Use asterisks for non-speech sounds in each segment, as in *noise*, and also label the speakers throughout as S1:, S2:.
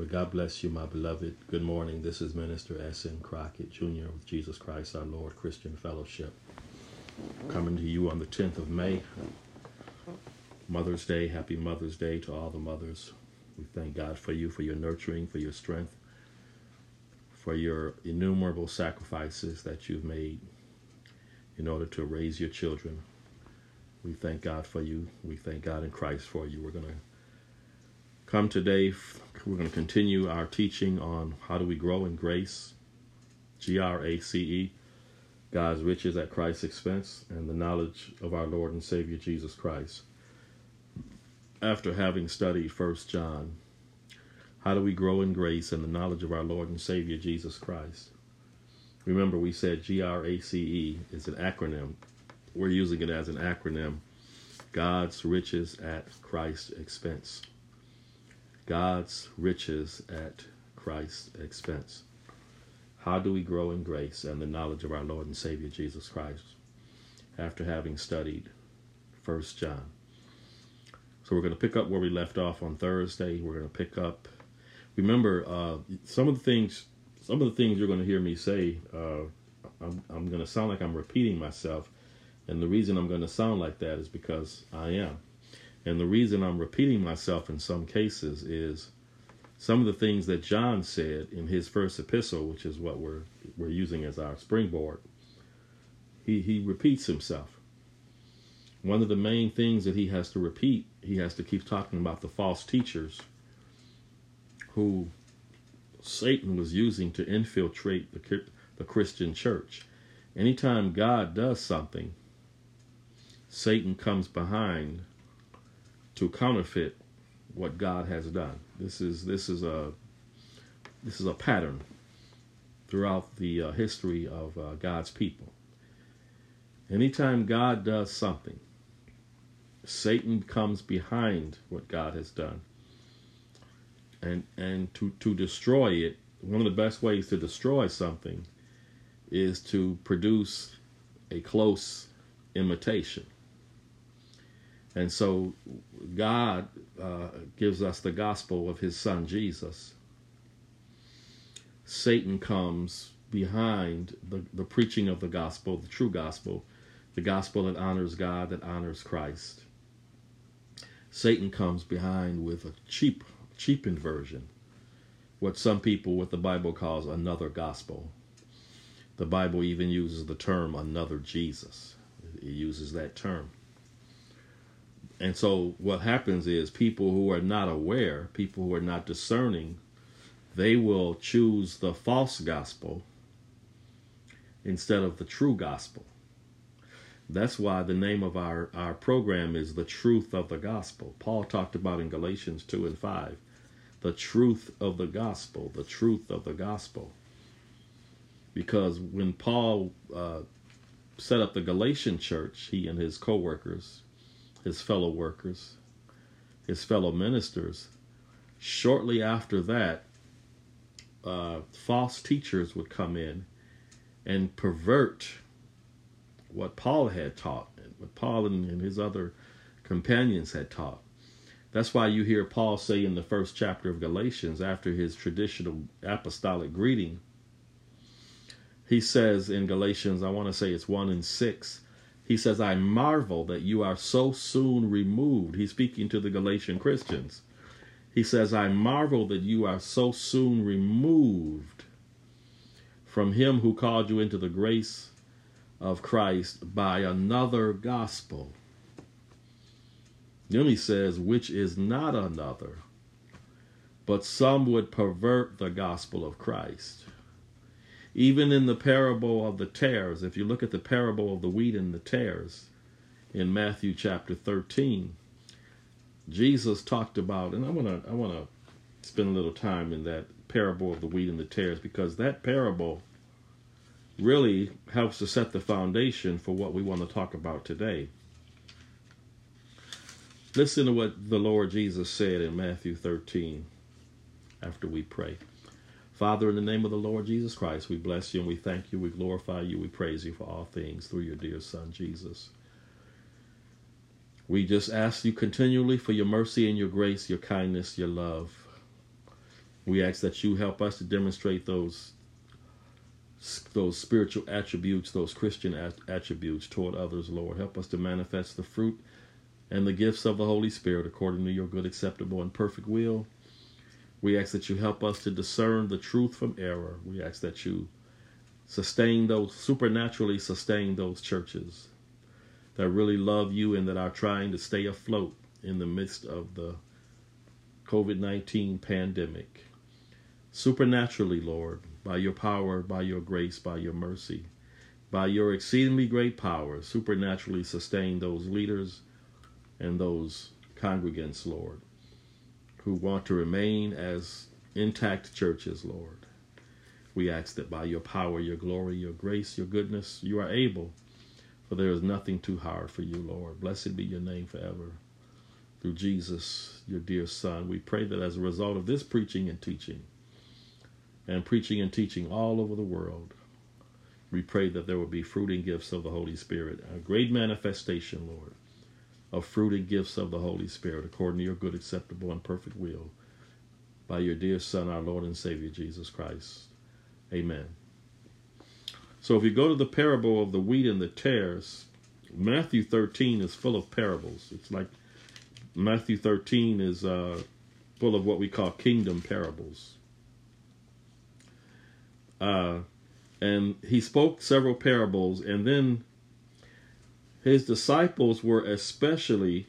S1: Well, God bless you, my beloved. Good morning. This is Minister S.N. Crockett, Jr. with Jesus Christ our Lord Christian Fellowship. Coming to you on the 10th of May, Mother's Day. Happy Mother's Day to all the mothers. We thank God for you, for your nurturing, for your strength, for your innumerable sacrifices that you've made in order to raise your children. We thank God for you. We thank God in Christ for you. We're going to come today. We're going to continue our teaching on how do we grow in grace, G R A C E, God's riches at Christ's expense, and the knowledge of our Lord and Savior Jesus Christ. After having studied First John, how do we grow in grace and the knowledge of our Lord and Savior Jesus Christ? Remember, we said GRACE is an acronym. We're using it as an acronym God's riches at Christ's expense. God's riches at Christ's expense. How do we grow in grace and the knowledge of our Lord and Savior Jesus Christ after having studied First John? So we're going to pick up where we left off on Thursday. We're going to pick up. Remember, uh, some of the things some of the things you're going to hear me say, uh, I'm, I'm going to sound like I'm repeating myself. And the reason I'm going to sound like that is because I am. And the reason I'm repeating myself in some cases is some of the things that John said in his first epistle, which is what we're we're using as our springboard. He he repeats himself. One of the main things that he has to repeat, he has to keep talking about the false teachers who Satan was using to infiltrate the, the Christian church. Anytime God does something, Satan comes behind to counterfeit what God has done. This is this is a this is a pattern throughout the uh, history of uh, God's people. Anytime God does something, Satan comes behind what God has done and and to to destroy it one of the best ways to destroy something is to produce a close imitation and so god uh, gives us the gospel of his son jesus satan comes behind the, the preaching of the gospel the true gospel the gospel that honors god that honors christ satan comes behind with a cheap cheapened version, what some people, what the Bible calls another gospel. The Bible even uses the term another Jesus. It uses that term. And so what happens is people who are not aware, people who are not discerning, they will choose the false gospel instead of the true gospel. That's why the name of our, our program is The Truth of the Gospel. Paul talked about in Galatians 2 and 5 the truth of the gospel, the truth of the gospel. Because when Paul uh, set up the Galatian church, he and his co workers, his fellow workers, his fellow ministers, shortly after that, uh, false teachers would come in and pervert what Paul had taught, what Paul and, and his other companions had taught. That's why you hear Paul say in the first chapter of Galatians, after his traditional apostolic greeting, he says in Galatians, I want to say it's 1 and 6, he says, I marvel that you are so soon removed. He's speaking to the Galatian Christians. He says, I marvel that you are so soon removed from him who called you into the grace of Christ by another gospel then he says, which is not another, but some would pervert the gospel of Christ. Even in the parable of the tares, if you look at the parable of the wheat and the tares in Matthew chapter 13, Jesus talked about, and I want to I want to spend a little time in that parable of the wheat and the tares because that parable really helps to set the foundation for what we want to talk about today. Listen to what the Lord Jesus said in Matthew 13 after we pray. Father, in the name of the Lord Jesus Christ, we bless you and we thank you, we glorify you, we praise you for all things through your dear Son, Jesus. We just ask you continually for your mercy and your grace, your kindness, your love. We ask that you help us to demonstrate those those spiritual attributes, those Christian attributes toward others, Lord. Help us to manifest the fruit and the gifts of the Holy Spirit according to your good, acceptable, and perfect will. We ask that you help us to discern the truth from error. We ask that you sustain those, supernaturally sustain those churches that really love you and that are trying to stay afloat in the midst of the COVID 19 pandemic. Supernaturally, Lord, by your power, by your grace, by your mercy, by your exceedingly great power, supernaturally sustain those leaders and those congregants, Lord, who want to remain as intact churches, Lord. We ask that by your power, your glory, your grace, your goodness, you are able, for there is nothing too hard for you, Lord. Blessed be your name forever. Through Jesus, your dear Son, we pray that as a result of this preaching and teaching, and preaching and teaching all over the world, we pray that there will be fruiting gifts of the Holy Spirit, a great manifestation, Lord, of fruited gifts of the Holy Spirit according to your good, acceptable, and perfect will by your dear Son, our Lord and Savior, Jesus Christ. Amen. So if you go to the parable of the wheat and the tares, Matthew 13 is full of parables. It's like Matthew 13 is uh, full of what we call kingdom parables. Uh, and he spoke several parables, and then his disciples were especially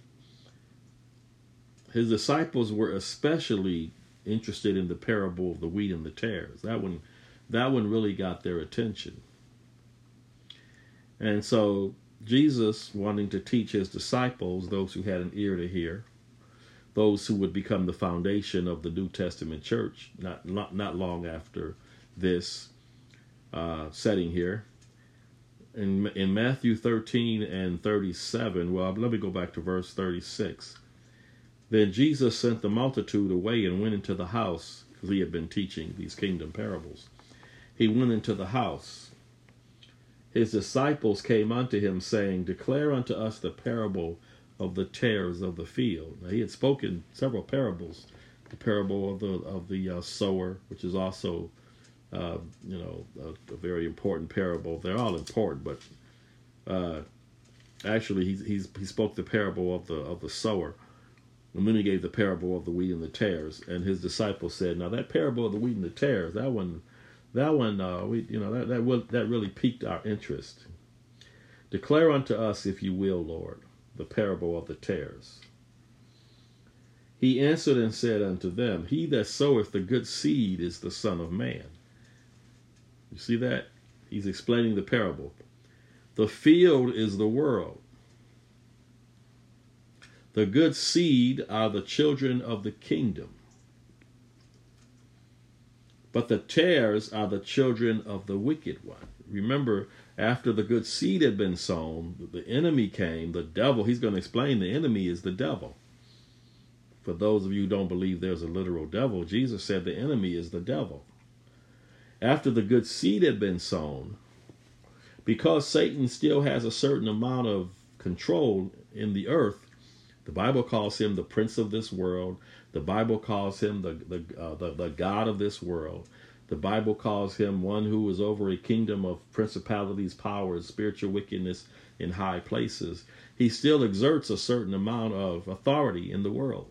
S1: his disciples were especially interested in the parable of the wheat and the tares. That one that one really got their attention. And so Jesus wanting to teach his disciples, those who had an ear to hear, those who would become the foundation of the New Testament church, not not, not long after this uh, setting here, in in Matthew 13 and 37, well, let me go back to verse 36. Then Jesus sent the multitude away and went into the house because he had been teaching these kingdom parables. He went into the house. His disciples came unto him, saying, Declare unto us the parable of the tares of the field. Now, he had spoken several parables. The parable of the of the uh, sower, which is also uh, you know, a, a, very important parable. They're all important, but uh, actually, he he spoke the parable of the of the sower, and then he gave the parable of the wheat and the tares. And his disciples said, "Now that parable of the wheat and the tares, that one, that one, uh, we you know that that that really piqued our interest. Declare unto us, if you will, Lord, the parable of the tares." He answered and said unto them, He that soweth the good seed is the Son of Man. You see that? He's explaining the parable. The field is the world. The good seed are the children of the kingdom. But the tares are the children of the wicked one. Remember, after the good seed had been sown, the enemy came, the devil. He's going to explain the enemy is the devil. For those of you who don't believe there's a literal devil, Jesus said the enemy is the devil after the good seed had been sown, because Satan still has a certain amount of control in the earth, the Bible calls him the prince of this world. The Bible calls him the the, uh, the the God of this world. The Bible calls him one who is over a kingdom of principalities, powers, spiritual wickedness in high places. He still exerts a certain amount of authority in the world.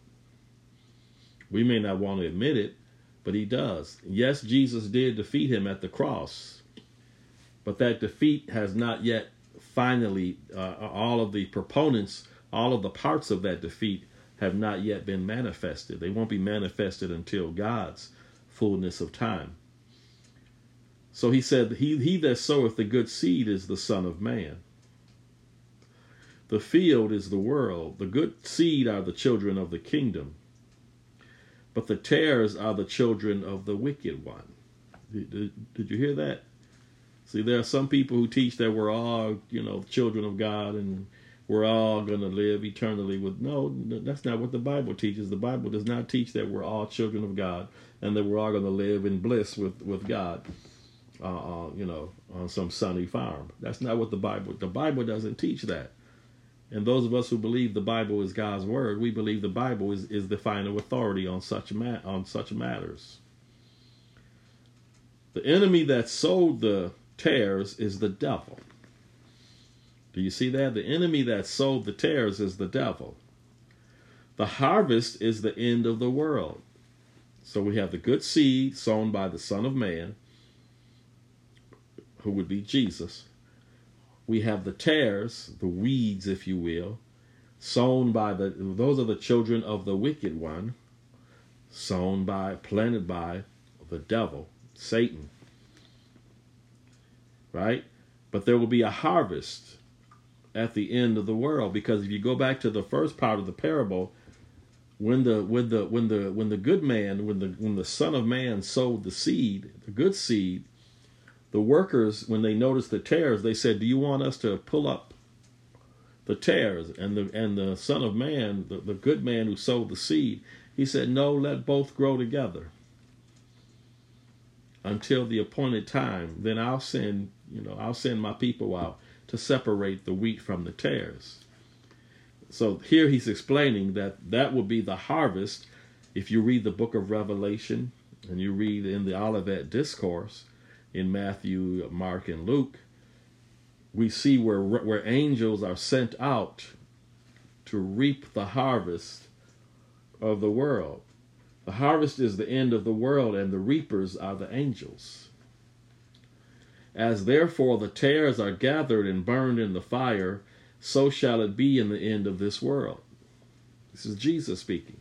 S1: We may not want to admit it, but he does. Yes, Jesus did defeat him at the cross, but that defeat has not yet finally, uh, all of the proponents, all of the parts of that defeat have not yet been manifested. They won't be manifested until God's fullness of time. So he said, He, he that soweth the good seed is the Son of Man. The field is the world. The good seed are the children of the kingdom but the tares are the children of the wicked one. Did, did, you hear that? See, there are some people who teach that we're all, you know, children of God and we're all going to live eternally with. No, that's not what the Bible teaches. The Bible does not teach that we're all children of God and that we're all going to live in bliss with, with God, uh, uh, you know, on some sunny farm. That's not what the Bible, the Bible doesn't teach that. And those of us who believe the Bible is God's word, we believe the Bible is, is the final authority on such ma- on such matters. The enemy that sowed the tares is the devil. Do you see that? The enemy that sowed the tares is the devil. The harvest is the end of the world. So we have the good seed sown by the Son of Man, who would be Jesus. We have the tares, the weeds, if you will, sown by the those are the children of the wicked one, sown by, planted by the devil, Satan. Right? But there will be a harvest at the end of the world because if you go back to the first part of the parable, when the when the when the when the good man when the when the son of man sowed the seed, the good seed, the workers when they noticed the tares, they said, "Do you want us to pull up the tares?" And the and the son of man, the, the good man who sowed the seed, he said, "No, let both grow together." Until the appointed time, then I'll send, you know, I'll send my people out to separate the wheat from the tares. So here he's explaining that that will be the harvest. If you read the book of Revelation and you read in the Olivet Discourse in Matthew, Mark, and Luke, we see where where angels are sent out to reap the harvest of the world. The harvest is the end of the world, and the reapers are the angels. As therefore the tares are gathered and burned in the fire, so shall it be in the end of this world. This is Jesus speaking.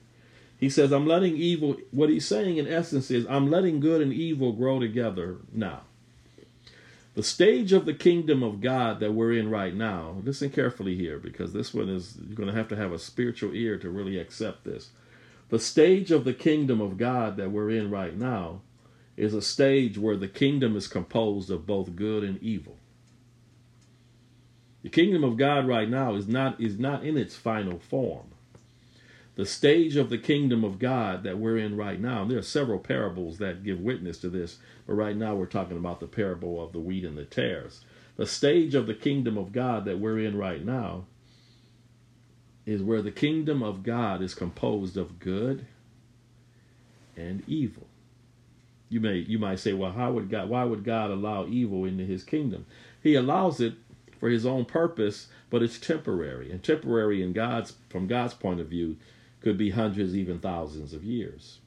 S1: He says, I'm letting evil, what he's saying in essence is, I'm letting good and evil grow together now. The stage of the kingdom of God that we're in right now, listen carefully here because this one is, you're going to have to have a spiritual ear to really accept this. The stage of the kingdom of God that we're in right now is a stage where the kingdom is composed of both good and evil. The kingdom of God right now is not is not in its final form. The stage of the kingdom of God that we're in right now, and there are several parables that give witness to this, but right now we're talking about the parable of the wheat and the tares. The stage of the kingdom of God that we're in right now is where the kingdom of God is composed of good and evil. You may you might say, well, how would God why would God allow evil into his kingdom? He allows it for his own purpose, but it's temporary. And temporary in God's from God's point of view could be hundreds, even thousands of years.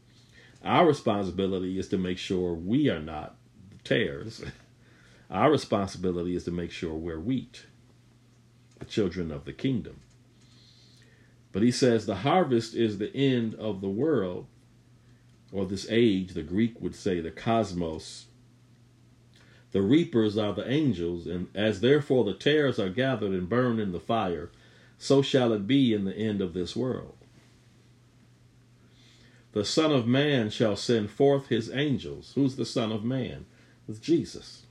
S1: Our responsibility is to make sure we are not tares. *laughs* Our responsibility is to make sure we're wheat, the children of the kingdom. But he says the harvest is the end of the world, or this age, the Greek would say the cosmos. The reapers are the angels, and as therefore the tares are gathered and burned in the fire, so shall it be in the end of this world. The Son of Man shall send forth his angels. Who's the Son of Man? It's Jesus.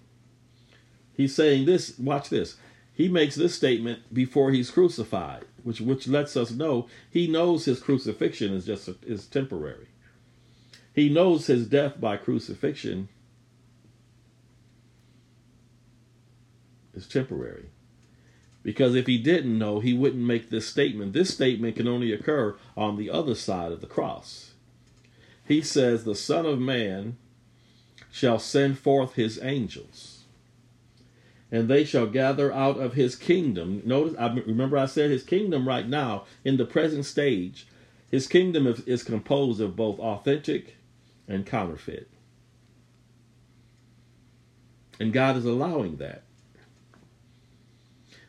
S1: He's saying this, watch this. He makes this statement before he's crucified, which which lets us know he knows his crucifixion is just is temporary. He knows his death by crucifixion is temporary. Because if he didn't know, he wouldn't make this statement. This statement can only occur on the other side of the cross. He says, The Son of Man shall send forth his angels, and they shall gather out of his kingdom. Notice, I remember I said his kingdom right now, in the present stage, his kingdom is, is composed of both authentic and counterfeit. And God is allowing that.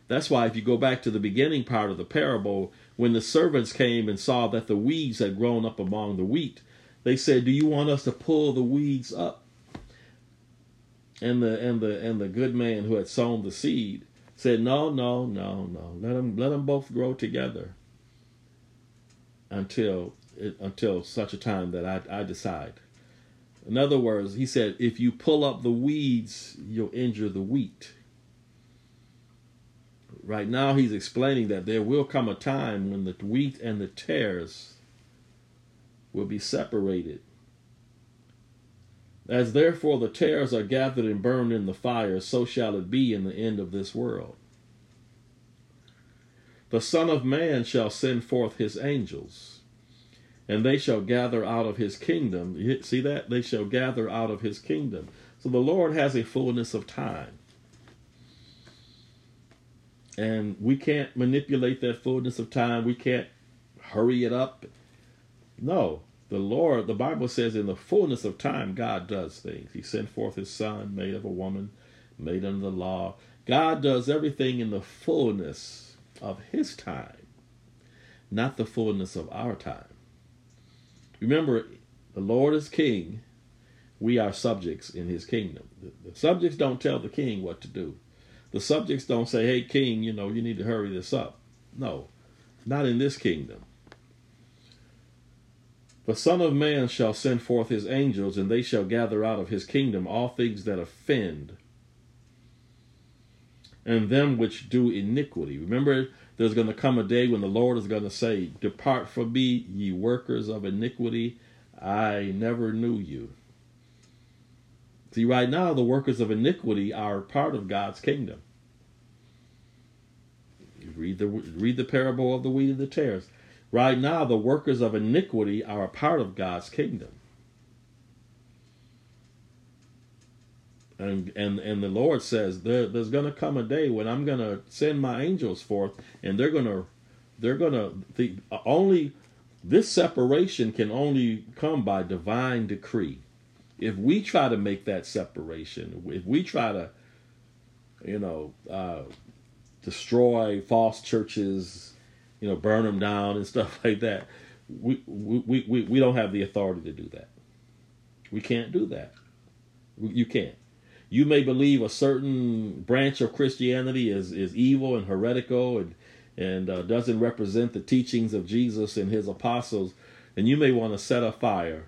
S1: That's why, if you go back to the beginning part of the parable, when the servants came and saw that the weeds had grown up among the wheat, they said, "Do you want us to pull the weeds up?" And the and the and the good man who had sown the seed said, "No, no, no, no. Let them let them both grow together until until such a time that I, I decide." In other words, he said, if you pull up the weeds, you'll injure the wheat. Right now, he's explaining that there will come a time when the wheat and the tares will be separated. As therefore the tares are gathered and burned in the fire, so shall it be in the end of this world. The Son of Man shall send forth his angels and they shall gather out of his kingdom. See that? They shall gather out of his kingdom. So the Lord has a fullness of time. And we can't manipulate that fullness of time. We can't hurry it up. No, the Lord, the Bible says, in the fullness of time, God does things. He sent forth his son, made of a woman, made under the law. God does everything in the fullness of his time, not the fullness of our time. Remember, the Lord is king. We are subjects in his kingdom. The, subjects don't tell the king what to do. The subjects don't say, hey, king, you know, you need to hurry this up. No, not in this kingdom. The Son of Man shall send forth his angels, and they shall gather out of his kingdom all things that offend, and them which do iniquity. Remember, there's going to come a day when the Lord is going to say, Depart from me, ye workers of iniquity. I never knew you. See, right now, the workers of iniquity are part of God's kingdom. Read the read the parable of the wheat and the tares. Right now, the workers of iniquity are a part of God's kingdom. And, and and the Lord says there, there's going to come a day when I'm going to send my angels forth, and they're going to they're going to the only this separation can only come by divine decree if we try to make that separation, if we try to, you know, uh, destroy false churches, you know, burn them down and *laughs* stuff like that, we, we, we, we don't have the authority to do that. We can't do that. You can't. You may believe a certain branch of Christianity is, is evil and heretical and, and uh, doesn't represent the teachings of Jesus and his apostles, and you may want to set a fire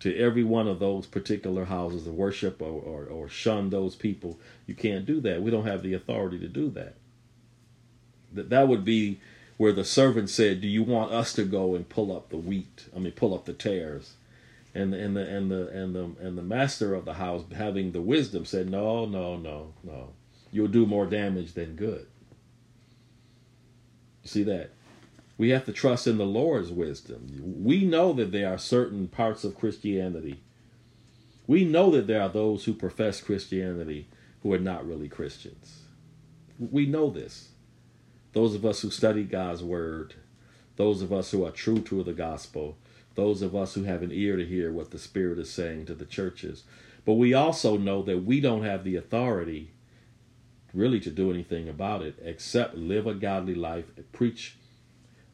S1: to every one of those particular houses of worship or, or, or shun those people. You can't do that. We don't have the authority to do that. That that would be where the servant said, "Do you want us to go and pull up the wheat? I mean, pull up the tares?" And and the and the and the and the master of the house, having the wisdom, said, "No, no, no, no. You'll do more damage than good." See that? we have to trust in the Lord's wisdom. We know that there are certain parts of Christianity. We know that there are those who profess Christianity who are not really Christians. We know this. Those of us who study God's word, those of us who are true to the gospel, those of us who have an ear to hear what the Spirit is saying to the churches. But we also know that we don't have the authority really to do anything about it except live a godly life, preach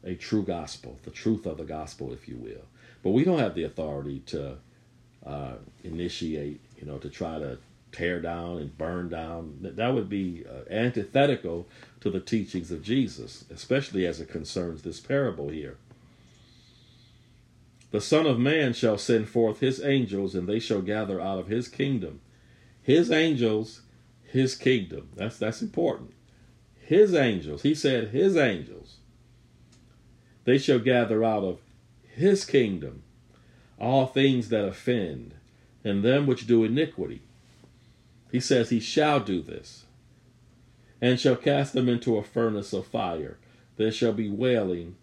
S1: a true gospel, the truth of the gospel, if you will. But we don't have the authority to uh, initiate, you know, to try to tear down and burn down. That would be uh, antithetical to the teachings of Jesus, especially as it concerns this parable here. The Son of Man shall send forth his angels, and they shall gather out of his kingdom. His angels, his kingdom. That's that's important. His angels. He said his angels they shall gather out of his kingdom all things that offend, and them which do iniquity. He says he shall do this, and shall cast them into a furnace of fire. There shall be wailing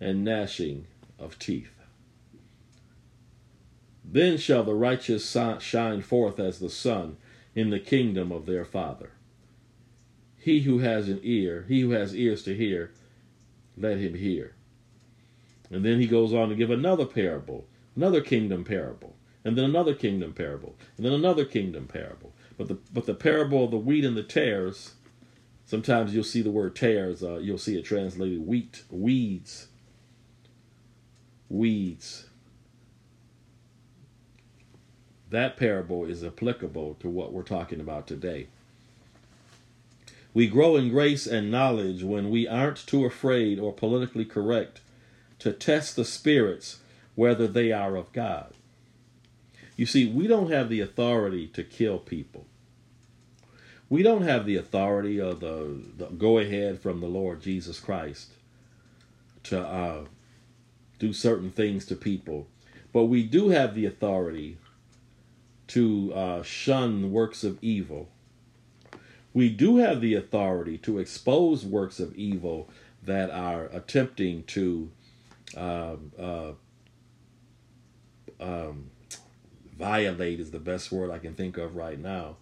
S1: and gnashing of teeth. Then shall the righteous shine forth as the sun in the kingdom of their Father. He who has an ear, he who has ears to hear, let him hear. And then he goes on to give another parable, another kingdom parable, and then another kingdom parable, and then another kingdom parable. But the but the parable of the wheat and the tares, sometimes you'll see the word tares, uh, you'll see it translated wheat, weeds, weeds. That parable is applicable to what we're talking about today. We grow in grace and knowledge when we aren't too afraid or politically correct to test the spirits whether they are of God. You see, we don't have the authority to kill people. We don't have the authority or the, the go ahead from the Lord Jesus Christ to uh, do certain things to people. But we do have the authority to uh, shun works of evil. We do have the authority to expose works of evil that are attempting to um, uh, um, violate is the best word I can think of right now.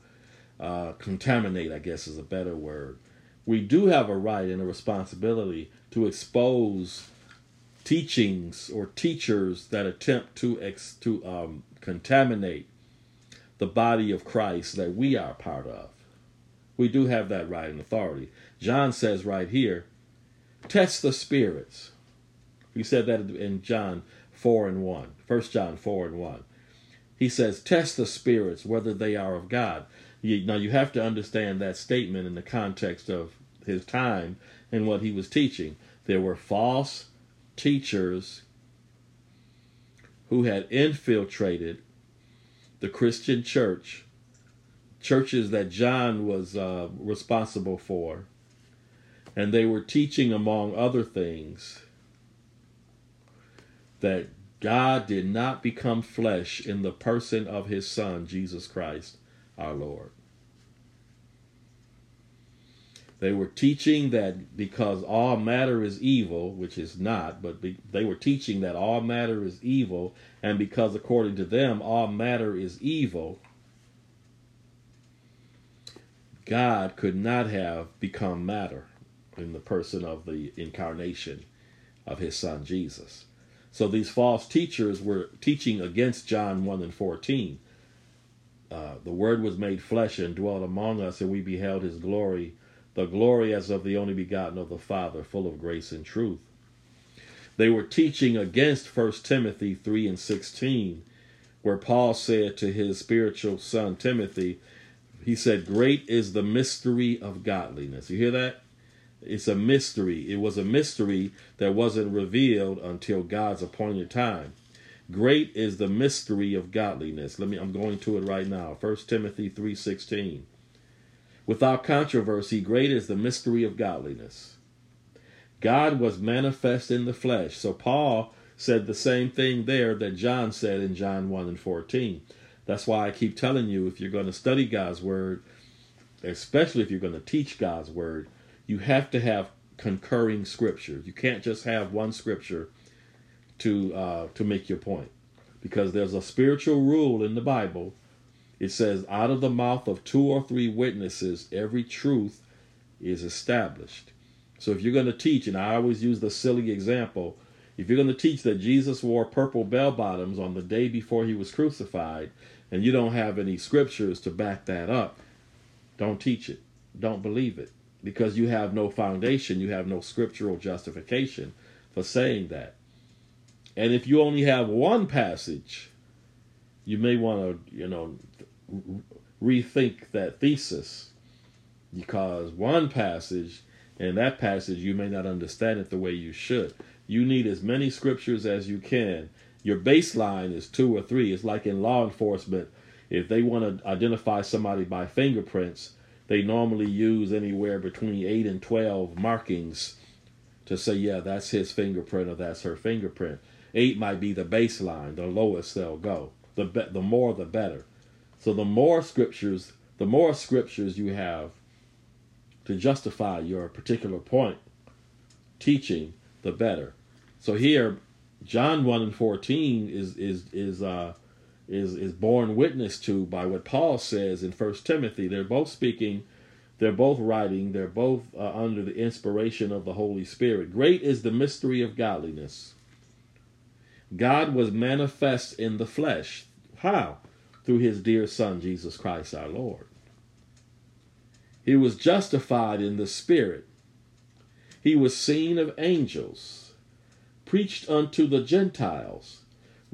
S1: Uh, contaminate, I guess, is a better word. We do have a right and a responsibility to expose teachings or teachers that attempt to ex, to um, contaminate the body of Christ that we are part of. We do have that right and authority. John says right here, test the spirits. He said that in John 4 and 1. 1 John 4 and 1. He says, test the spirits whether they are of God. You, now you have to understand that statement in the context of his time and what he was teaching. There were false teachers who had infiltrated the Christian church, churches that John was uh, responsible for, and they were teaching, among other things, that God did not become flesh in the person of his Son, Jesus Christ, our Lord. They were teaching that because all matter is evil, which is not, but be, they were teaching that all matter is evil, and because according to them all matter is evil, God could not have become matter in the person of the incarnation of his son Jesus. So these false teachers were teaching against John 1 and 14. Uh, the Word was made flesh and dwelt among us, and we beheld his glory, the glory as of the only begotten of the Father, full of grace and truth. They were teaching against 1 Timothy 3 and 16, where Paul said to his spiritual son Timothy, he said, Great is the mystery of godliness. You hear that? It's a mystery. It was a mystery that wasn't revealed until God's appointed time. Great is the mystery of godliness. Let me I'm going to it right now. 1 Timothy 3:16. Without controversy, great is the mystery of godliness. God was manifest in the flesh. So Paul said the same thing there that John said in John 1 and 14. That's why I keep telling you if you're going to study God's word, especially if you're going to teach God's word, you have to have concurring scripture. You can't just have one scripture to uh, to make your point, because there's a spiritual rule in the Bible. It says, "Out of the mouth of two or three witnesses, every truth is established." So if you're going to teach, and I always use the silly example, if you're going to teach that Jesus wore purple bell bottoms on the day before he was crucified, and you don't have any scriptures to back that up, don't teach it. Don't believe it because you have no foundation, you have no scriptural justification for saying that. And if you only have one passage, you may want to, you know, rethink that thesis because one passage and that passage you may not understand it the way you should. You need as many scriptures as you can. Your baseline is two or three. It's like in law enforcement. If they want to identify somebody by fingerprints, they normally use anywhere between 8 and 12 markings to say, yeah, that's his fingerprint or that's her fingerprint. 8 might be the baseline, the lowest they'll go. The, be- the more, the better. So the more scriptures, the more scriptures you have to justify your particular point, teaching, the better. So here, John 1 and 14 is, is, is, uh, is is borne witness to by what Paul says in First Timothy. They're both speaking, they're both writing, they're both uh, under the inspiration of the Holy Spirit. Great is the mystery of godliness. God was manifest in the flesh. How? Through his dear Son, Jesus Christ our Lord. He was justified in the Spirit. He was seen of angels, preached unto the Gentiles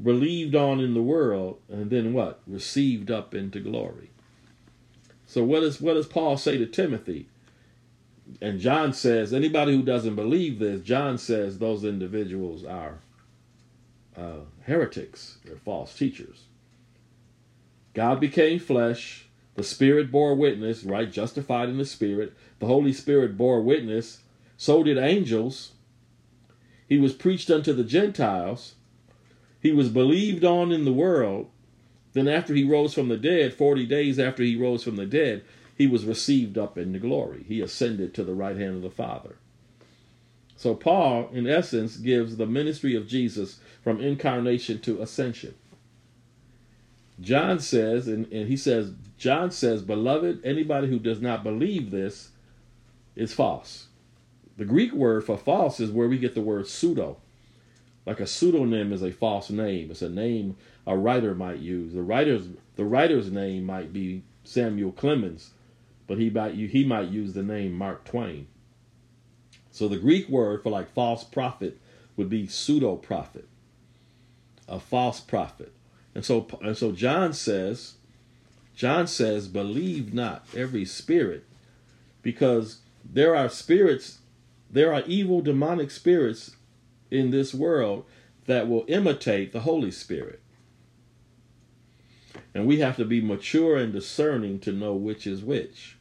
S1: believed on in the world, and then what? Received up into glory. So what does what does Paul say to Timothy? And John says, anybody who doesn't believe this, John says those individuals are uh, heretics. They're false teachers. God became flesh. The Spirit bore witness, right? Justified in the Spirit. The Holy Spirit bore witness. So did angels. He was preached unto the Gentiles. He was believed on in the world. Then, after he rose from the dead, 40 days after he rose from the dead, he was received up into glory. He ascended to the right hand of the Father. So, Paul, in essence, gives the ministry of Jesus from incarnation to ascension. John says, and, and he says, John says, Beloved, anybody who does not believe this is false. The Greek word for false is where we get the word pseudo. Like a pseudonym is a false name. It's a name a writer might use. The writer's the writer's name might be Samuel Clemens, but he might he might use the name Mark Twain. So the Greek word for like false prophet would be pseudo prophet, a false prophet. And so and so John says, John says, believe not every spirit, because there are spirits, there are evil demonic spirits in this world that will imitate the Holy Spirit. And we have to be mature and discerning to know which is which.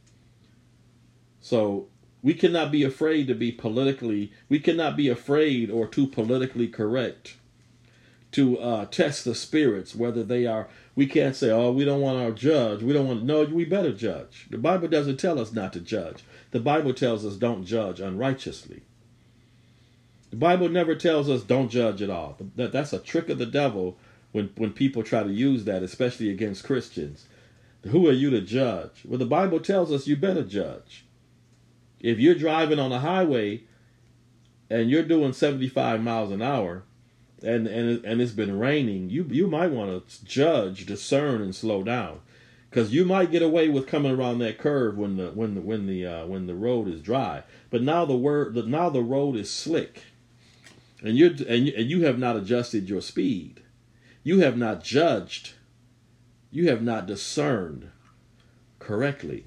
S1: So we cannot be afraid to be politically, we cannot be afraid or too politically correct to uh, test the spirits, whether they are, we can't say, oh, we don't want our judge. We don't want, no, we better judge. The Bible doesn't tell us not to judge. The Bible tells us don't judge unrighteously. The Bible never tells us don't judge at all. That, that's a trick of the devil when, when people try to use that, especially against Christians. Who are you to judge? Well, the Bible tells us you better judge. If you're driving on a highway and you're doing 75 miles an hour and, and, and it's been raining, you, you might want to judge, discern, and slow down. Because you might get away with coming around that curve when the when the when the uh, when the road is dry, but now the word the, now the road is slick, and you're and and you have not adjusted your speed. You have not judged. You have not discerned correctly.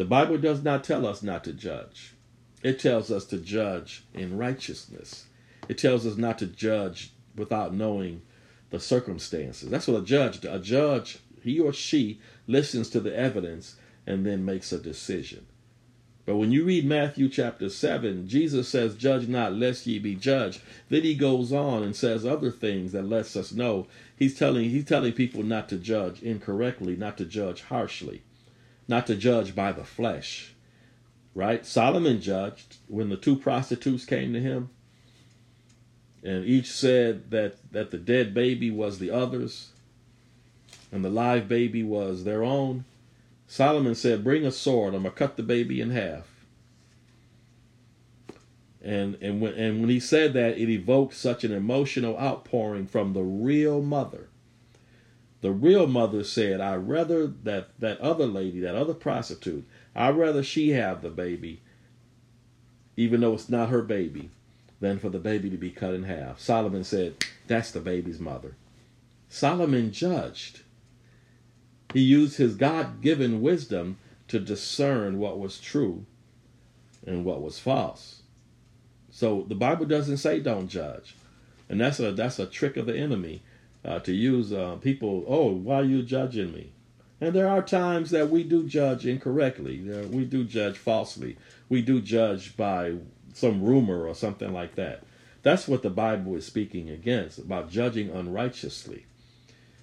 S1: The Bible does not tell us not to judge. It tells us to judge in righteousness. It tells us not to judge without knowing the circumstances. That's what a judge does. A judge, he or she listens to the evidence and then makes a decision. But when you read Matthew chapter 7, Jesus says, Judge not, lest ye be judged. Then he goes on and says other things that lets us know he's telling he's telling people not to judge incorrectly, not to judge harshly, not to judge by the flesh. Right? Solomon judged when the two prostitutes came to him, and each said that, that the dead baby was the other's, and the live baby was their own. Solomon said, Bring a sword, I'm going to cut the baby in half. And, and, when, and when he said that, it evoked such an emotional outpouring from the real mother. The real mother said, I'd rather that, that other lady, that other prostitute, I'd rather she have the baby, even though it's not her baby, than for the baby to be cut in half. Solomon said, That's the baby's mother. Solomon judged. He used his God given wisdom to discern what was true and what was false. So the Bible doesn't say don't judge, and that's a that's a trick of the enemy uh, to use uh, people. Oh, why are you judging me? And there are times that we do judge incorrectly. we do judge falsely. We do judge by some rumor or something like that. That's what the Bible is speaking against about judging unrighteously.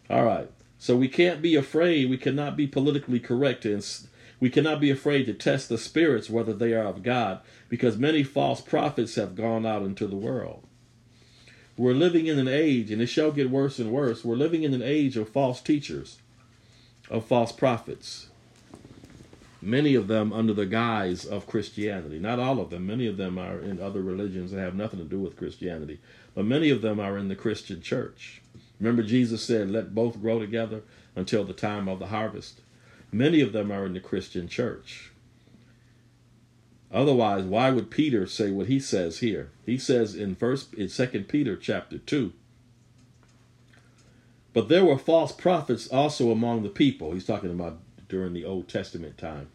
S1: All right. So we can't be afraid. We cannot be politically correct. And we cannot be afraid to test the spirits whether they are of God because many false prophets have gone out into the world. We're living in an age, and it shall get worse and worse. We're living in an age of false teachers, of false prophets. Many of them under the guise of Christianity. Not all of them. Many of them are in other religions that have nothing to do with Christianity. But many of them are in the Christian church. Remember, Jesus said, Let both grow together until the time of the harvest. Many of them are in the Christian church. Otherwise, why would Peter say what he says here? He says in first in Second Peter chapter two. But there were false prophets also among the people. He's talking about during the Old Testament time.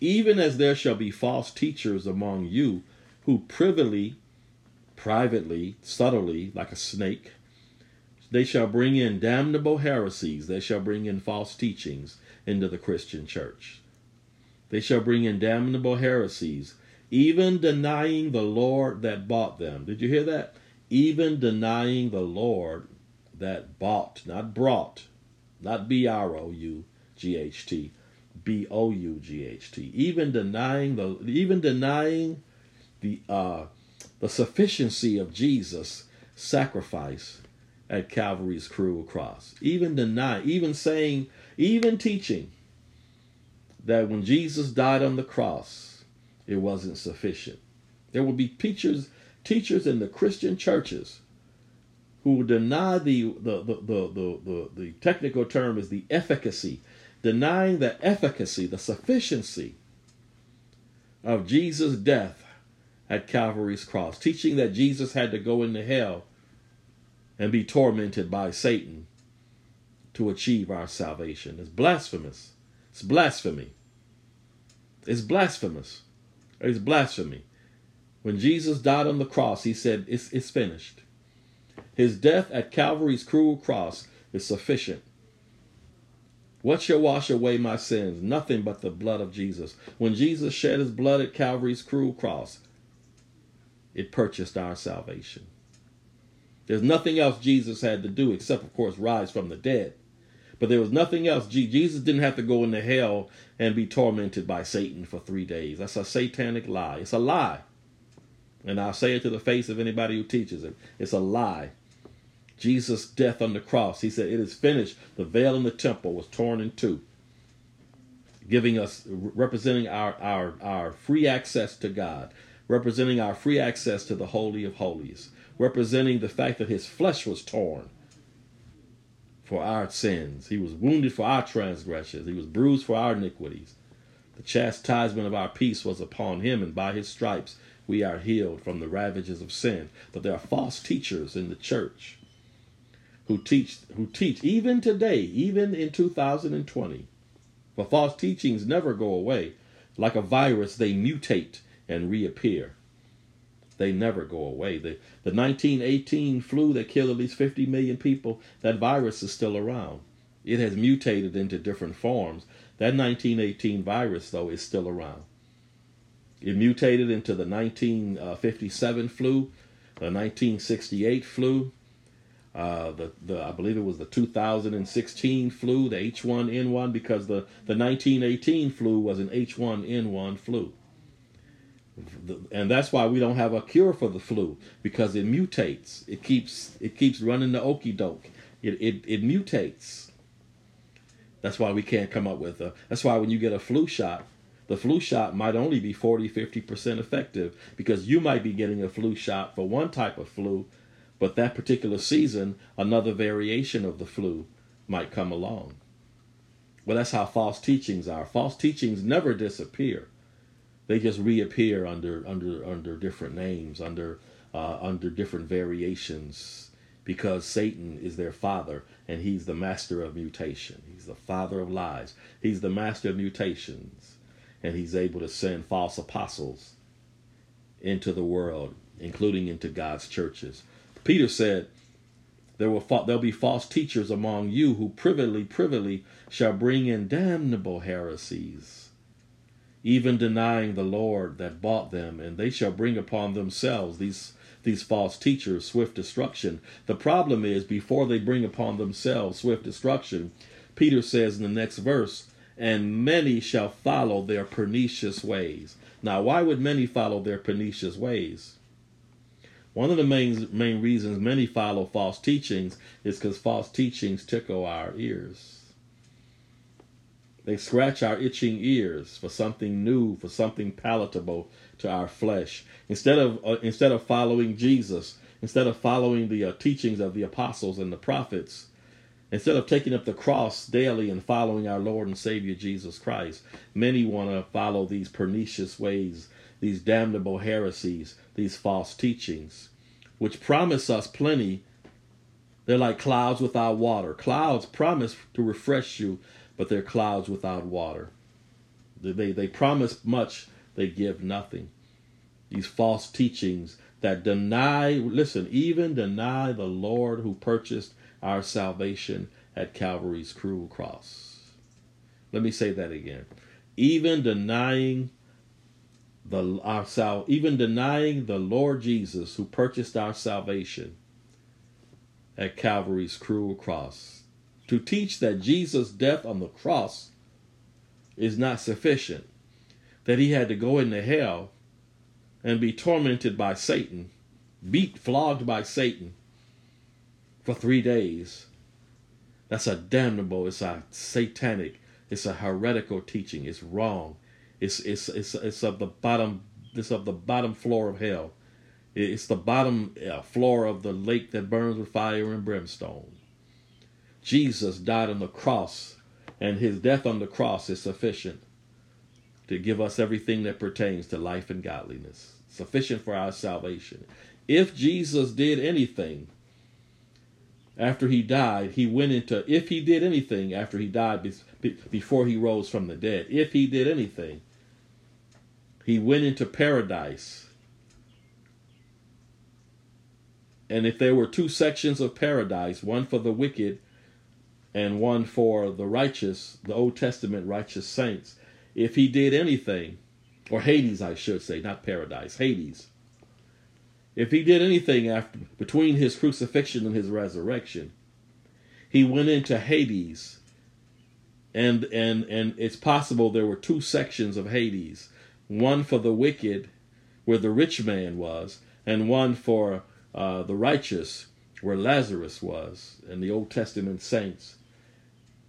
S1: Even as there shall be false teachers among you who privily, privately, subtly, like a snake, they shall bring in damnable heresies. They shall bring in false teachings into the Christian church. They shall bring in damnable heresies, even denying the Lord that bought them. Did you hear that? Even denying the Lord that bought, not brought, not B R O U G H T, B O U G H T. Even denying the even denying the uh the sufficiency of Jesus' sacrifice at Calvary's cruel cross. Even denying, even saying, even teaching that when Jesus died on the cross, it wasn't sufficient. There will be teachers, teachers in the Christian churches who will deny the the, the, the, the, the, technical term is the efficacy, denying the efficacy, the sufficiency of Jesus' death at Calvary's cross, teaching that Jesus had to go into hell and be tormented by Satan to achieve our salvation. It's blasphemous. It's blasphemy. It's blasphemous. It's blasphemy. When Jesus died on the cross, he said, It's, it's finished. His death at Calvary's cruel cross is sufficient. What shall wash away my sins? Nothing but the blood of Jesus. When Jesus shed his blood at Calvary's cruel cross, it purchased our salvation. There's nothing else Jesus had to do except, of course, rise from the dead. But there was nothing else. Jesus didn't have to go into hell and be tormented by Satan for three days. That's a satanic lie. It's a lie. And I'll say it to the face of anybody who teaches it. It's a lie. Jesus' death on the cross, he said, It is finished. The veil in the temple was torn in two, giving us, representing our, our, our free access to God, representing our free access to the Holy of Holies, representing the fact that his flesh was torn for our sins. He was wounded for our transgressions. He was bruised for our iniquities. The chastisement of our peace was upon him, and by his stripes we are healed from the ravages of sin. But there are false teachers in the church who teach who teach even today, even in 2020. For false teachings never go away. Like a virus, they mutate and reappear. They never go away. The, the 1918 flu that killed at least 50 million people, that virus is still around. It has mutated into different forms. That 1918 virus, though, is still around. It mutated into the 1957 flu, the 1968 flu, uh, the, the I believe it was the 2016 flu, the H1N1, because the, the 1918 flu was an H1N1 flu. And that's why we don't have a cure for the flu because it mutates. It keeps it keeps running the okey doke. It, it it mutates. That's why we can't come up with a. That's why when you get a flu shot, the flu shot might only be 40, 50% effective because you might be getting a flu shot for one type of flu, but that particular season, another variation of the flu might come along. Well, that's how false teachings are. False teachings never disappear. They just reappear under under under different names, under uh, under different variations, because Satan is their father and he's the master of mutation. He's the father of lies. He's the master of mutations and he's able to send false apostles into the world, including into God's churches. Peter said, there will there'll be false teachers among you who privily, privily shall bring in damnable heresies, even denying the Lord that bought them, and they shall bring upon themselves these these false teachers swift destruction. The problem is before they bring upon themselves swift destruction, Peter says in the next verse, and many shall follow their pernicious ways. Now, why would many follow their pernicious ways? One of the main main reasons many follow false teachings is because false teachings tickle our ears. They scratch our itching ears for something new, for something palatable to our flesh. Instead of uh, instead of following Jesus, instead of following the uh, teachings of the apostles and the prophets, Instead of taking up the cross daily and following our Lord and Savior Jesus Christ, many want to follow these pernicious ways, these damnable heresies, these false teachings, which promise us plenty. They're like clouds without water. Clouds promise to refresh you, but they're clouds without water. They, they promise much, they give nothing. These false teachings that deny, listen, even deny the Lord who purchased our salvation at Calvary's cruel cross. Let me say that again. Even denying the our sal, even denying the Lord Jesus who purchased our salvation at Calvary's cruel cross. To teach that Jesus' death on the cross is not sufficient, that he had to go into hell and be tormented by Satan, beat, flogged by Satan, for three days. That's a damnable, it's a satanic, it's a heretical teaching. It's wrong. It's it's it's it's of the bottom it's of the bottom floor of hell. It's the bottom uh, floor of the lake that burns with fire and brimstone. Jesus died on the cross, and his death on the cross is sufficient to give us everything that pertains to life and godliness, sufficient for our salvation. If Jesus did anything after he died, he went into, if he did anything after he died before he rose from the dead, if he did anything, he went into paradise. And if there were two sections of paradise, one for the wicked and one for the righteous, the Old Testament righteous saints, if he did anything, or Hades, I should say, not paradise, Hades. If he did anything after between his crucifixion and his resurrection, he went into Hades. And and and it's possible there were two sections of Hades, one for the wicked, where the rich man was, and one for uh, the righteous, where Lazarus was, and the Old Testament saints.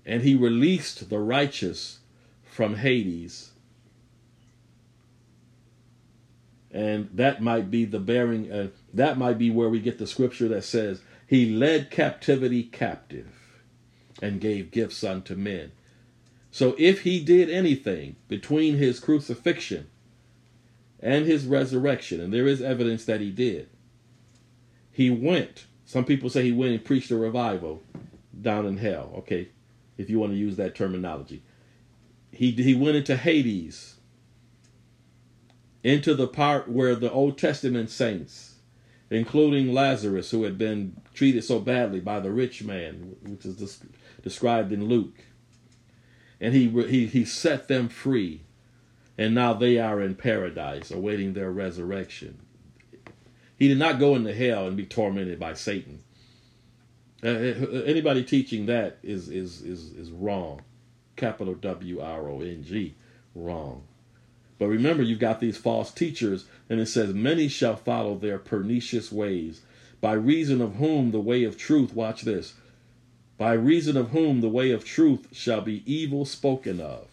S1: And he released the righteous from Hades. And that might be the bearing, uh, that might be where we get the scripture that says, He led captivity captive and gave gifts unto men. So if he did anything between his crucifixion and his resurrection, and there is evidence that he did, he went. Some people say he went and preached a revival down in hell. Okay, if you want to use that terminology he he went into Hades, into the part where the Old Testament saints, including Lazarus, who had been treated so badly by the rich man, which is described in Luke, and he he he set them free, and now they are in paradise, awaiting their resurrection. He did not go into hell and be tormented by Satan. Uh, anybody teaching that is is is is wrong capital W R O N G, wrong. But remember, you've got these false teachers, and it says, Many shall follow their pernicious ways, by reason of whom the way of truth, watch this, by reason of whom the way of truth shall be evil spoken of.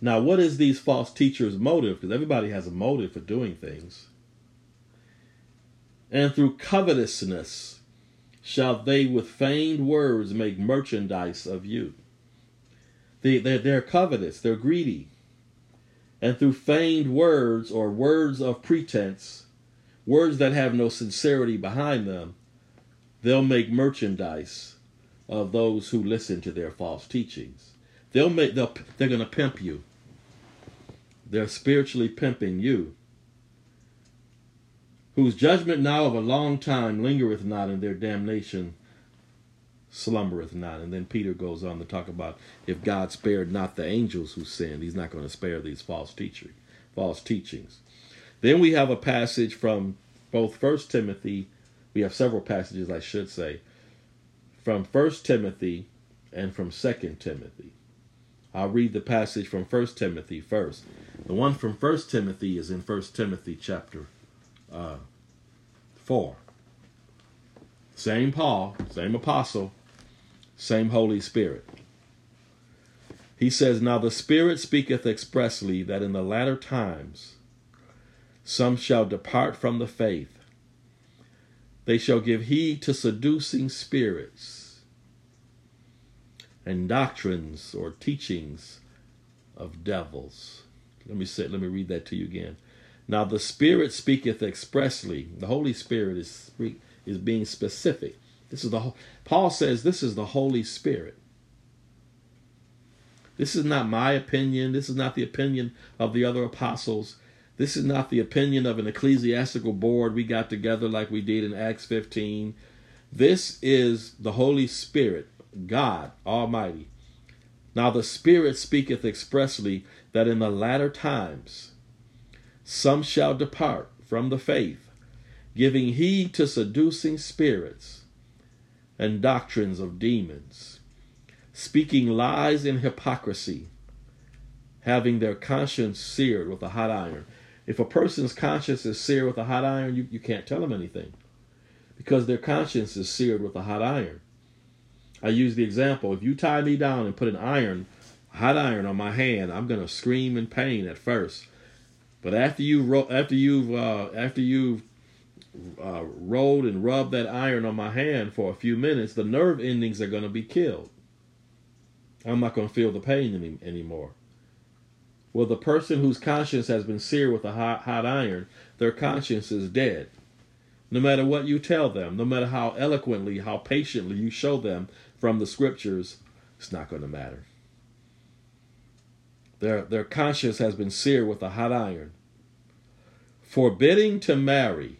S1: Now, what is these false teachers' motive? Because everybody has a motive for doing things. And through covetousness shall they with feigned words make merchandise of you. They, they're, they're covetous, they're greedy. And through feigned words or words of pretense, words that have no sincerity behind them, they'll make merchandise of those who listen to their false teachings. They'll make they'll, they're going to pimp you. They're spiritually pimping you. Whose judgment now of a long time lingereth not in their damnation slumbereth not. And then Peter goes on to talk about if God spared not the angels who sinned, he's not going to spare these false teaching, false teachings. Then we have a passage from both First Timothy, we have several passages I should say, from First Timothy and from Second Timothy. I'll read the passage from First Timothy first. The one from First Timothy is in First Timothy chapter uh, 4. Same Paul, same apostle, same Holy Spirit. He says, Now the Spirit speaketh expressly that in the latter times some shall depart from the faith. They shall give heed to seducing spirits and doctrines or teachings of devils. Let me say, let me read that to you again. Now the Spirit speaketh expressly. The Holy Spirit is is being specific. This is the Paul says this is the Holy Spirit. This is not my opinion. This is not the opinion of the other apostles. This is not the opinion of an ecclesiastical board we got together like we did in Acts 15. This is the Holy Spirit, God Almighty. Now the Spirit speaketh expressly that in the latter times some shall depart from the faith, giving heed to seducing spirits and doctrines of demons, speaking lies and hypocrisy, having their conscience seared with a hot iron. If a person's conscience is seared with a hot iron, you, you can't tell them anything because their conscience is seared with a hot iron. I use the example if you tie me down and put an iron, hot iron on my hand, I'm going to scream in pain at first. But after you ro- after you've uh, after you've uh, rolled and rubbed that iron on my hand for a few minutes, the nerve endings are going to be killed. I'm not going to feel the pain any, anymore. Well, the person whose conscience has been seared with a hot, hot iron, their conscience is dead. No matter what you tell them, no matter how eloquently, how patiently you show them from the scriptures, it's not going to matter. Their, their conscience has been seared with a hot iron. Forbidding to marry,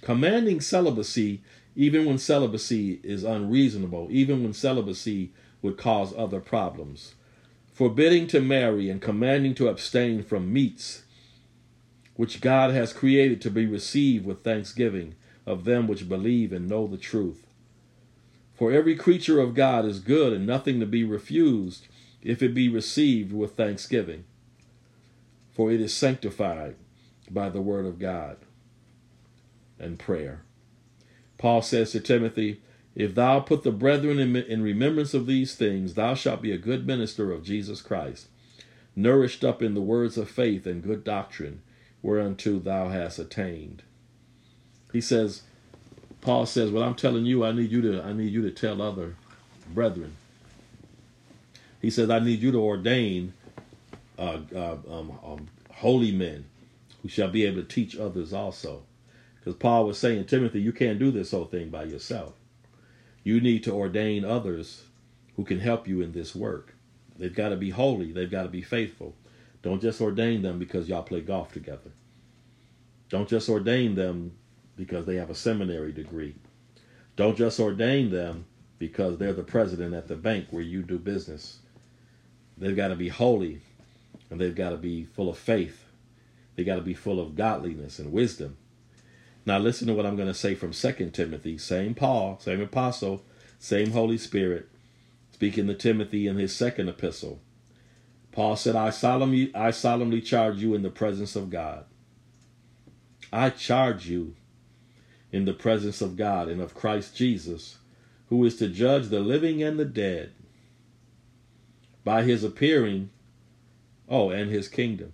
S1: commanding celibacy, even when celibacy is unreasonable, even when celibacy would cause other problems. Forbidding to marry and commanding to abstain from meats which God has created to be received with thanksgiving of them which believe and know the truth. For every creature of God is good and nothing to be refused if it be received with thanksgiving, for it is sanctified by the word of God and prayer. Paul says to Timothy, If thou put the brethren in, in remembrance of these things, thou shalt be a good minister of Jesus Christ, nourished up in the words of faith and good doctrine, whereunto thou hast attained. He says, Paul says, What I'm telling you, I need you to I need you to tell other brethren. He says, I need you to ordain uh, uh, um, um, holy men who shall be able to teach others also. Because Paul was saying, Timothy, you can't do this whole thing by yourself. You need to ordain others who can help you in this work. They've got to be holy, they've got to be faithful. Don't just ordain them because y'all play golf together. Don't just ordain them because they have a seminary degree. Don't just ordain them because they're the president at the bank where you do business. They've got to be holy and they've got to be full of faith. They got to be full of godliness and wisdom. Now listen to what I'm going to say from Second Timothy. Same Paul, same apostle, same Holy Spirit, speaking to Timothy in his second epistle. Paul said, I solemnly, I solemnly charge you in the presence of God. I charge you in the presence of God and of Christ Jesus, who is to judge the living and the dead by his appearing, oh, and his kingdom.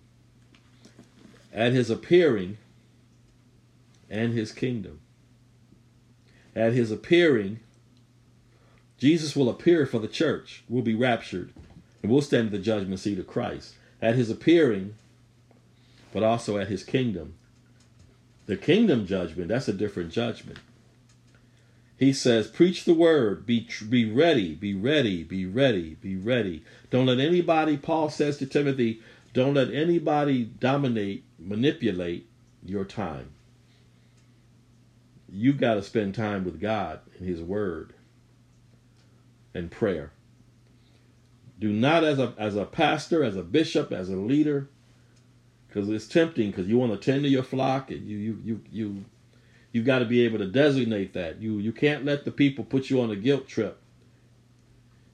S1: At his appearing and his kingdom. At his appearing, Jesus will appear for the church. We'll be raptured and we'll stand at the judgment seat of Christ. At his appearing, but also at his kingdom. The kingdom judgment, that's a different judgment. He says, Preach the word, be, be ready, be ready, be ready, be ready. Don't let anybody, Paul says to Timothy, don't let anybody dominate, manipulate your time You've got to spend time with God and His Word and prayer. Do not as a as a pastor, as a bishop, as a leader, because it's tempting. Because you want to tend to your flock, and you you you you you've got to be able to designate that. You you can't let the people put you on a guilt trip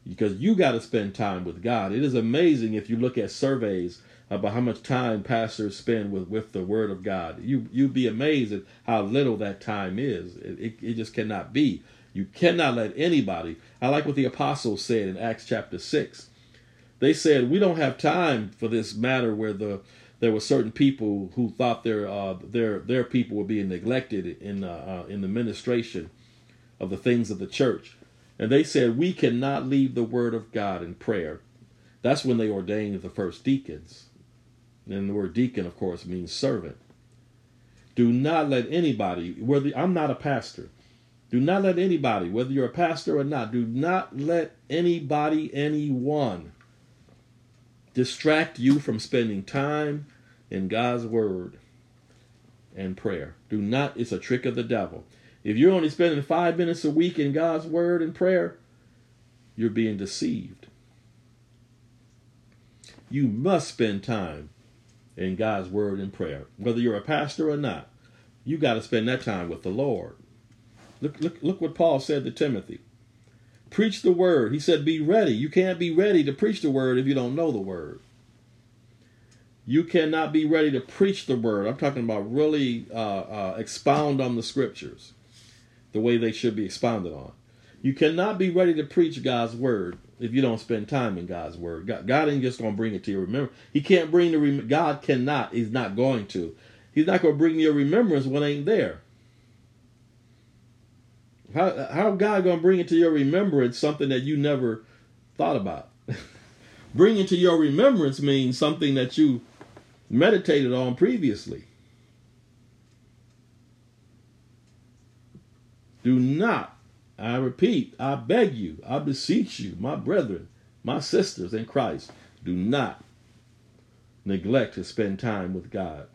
S1: because you got to spend time with God. It is amazing if you look at surveys about how much time pastors spend with, with the Word of God. You you'd be amazed at how little that time is. It, it, it just cannot be. You cannot let anybody. I like what the apostles said in Acts chapter six. They said we don't have time for this matter where the there were certain people who thought their uh, their their people were being neglected in uh, uh, in the ministration of the things of the church, and they said we cannot leave the word of God in prayer. That's when they ordained the first deacons. And the word deacon, of course, means servant. Do not let anybody, whether I'm not a pastor, do not let anybody, whether you're a pastor or not, do not let anybody, anyone, distract you from spending time in God's word and prayer. Do not, it's a trick of the devil. If you're only spending five minutes a week in God's word and prayer, you're being deceived. You must spend time in God's word and prayer. Whether you're a pastor or not, you got to spend that time with the Lord. Look, look, look what Paul said to Timothy. Preach the word. He said, be ready. You can't be ready to preach the word if you don't know the word. You cannot be ready to preach the word. I'm talking about really uh, uh, expound on the scriptures the way they should be expounded on. You cannot be ready to preach God's word if you don't spend time in God's word. God, God ain't just going to bring it to you. Remember, He can't bring the God cannot. He's not going to. He's not going to bring your remembrance when it ain't there. How how God to bring into your remembrance something that you never thought about? *laughs* bring into your remembrance means something that you meditated on previously. Do not, I repeat, I beg you, I beseech you, my brethren, my sisters in Christ, do not neglect to spend time with God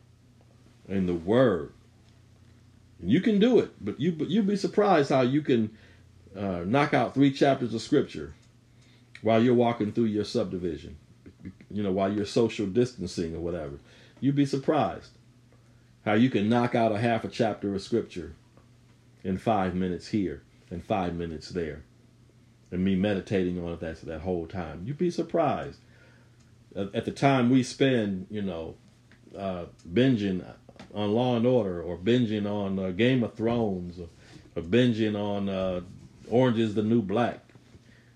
S1: and the Word. You can do it, but you but you'd be surprised how you can uh, knock out three chapters of Scripture while you're walking through your subdivision. You know, while you're social distancing or whatever. You'd be surprised how you can knock out a half a chapter of Scripture in five minutes here and five minutes there. And me meditating on it that, that whole time. You'd be surprised. At the time we spend, you know, uh, binging on Law and Order or binging on uh, Game of Thrones or, or binging on uh, Orange is the New Black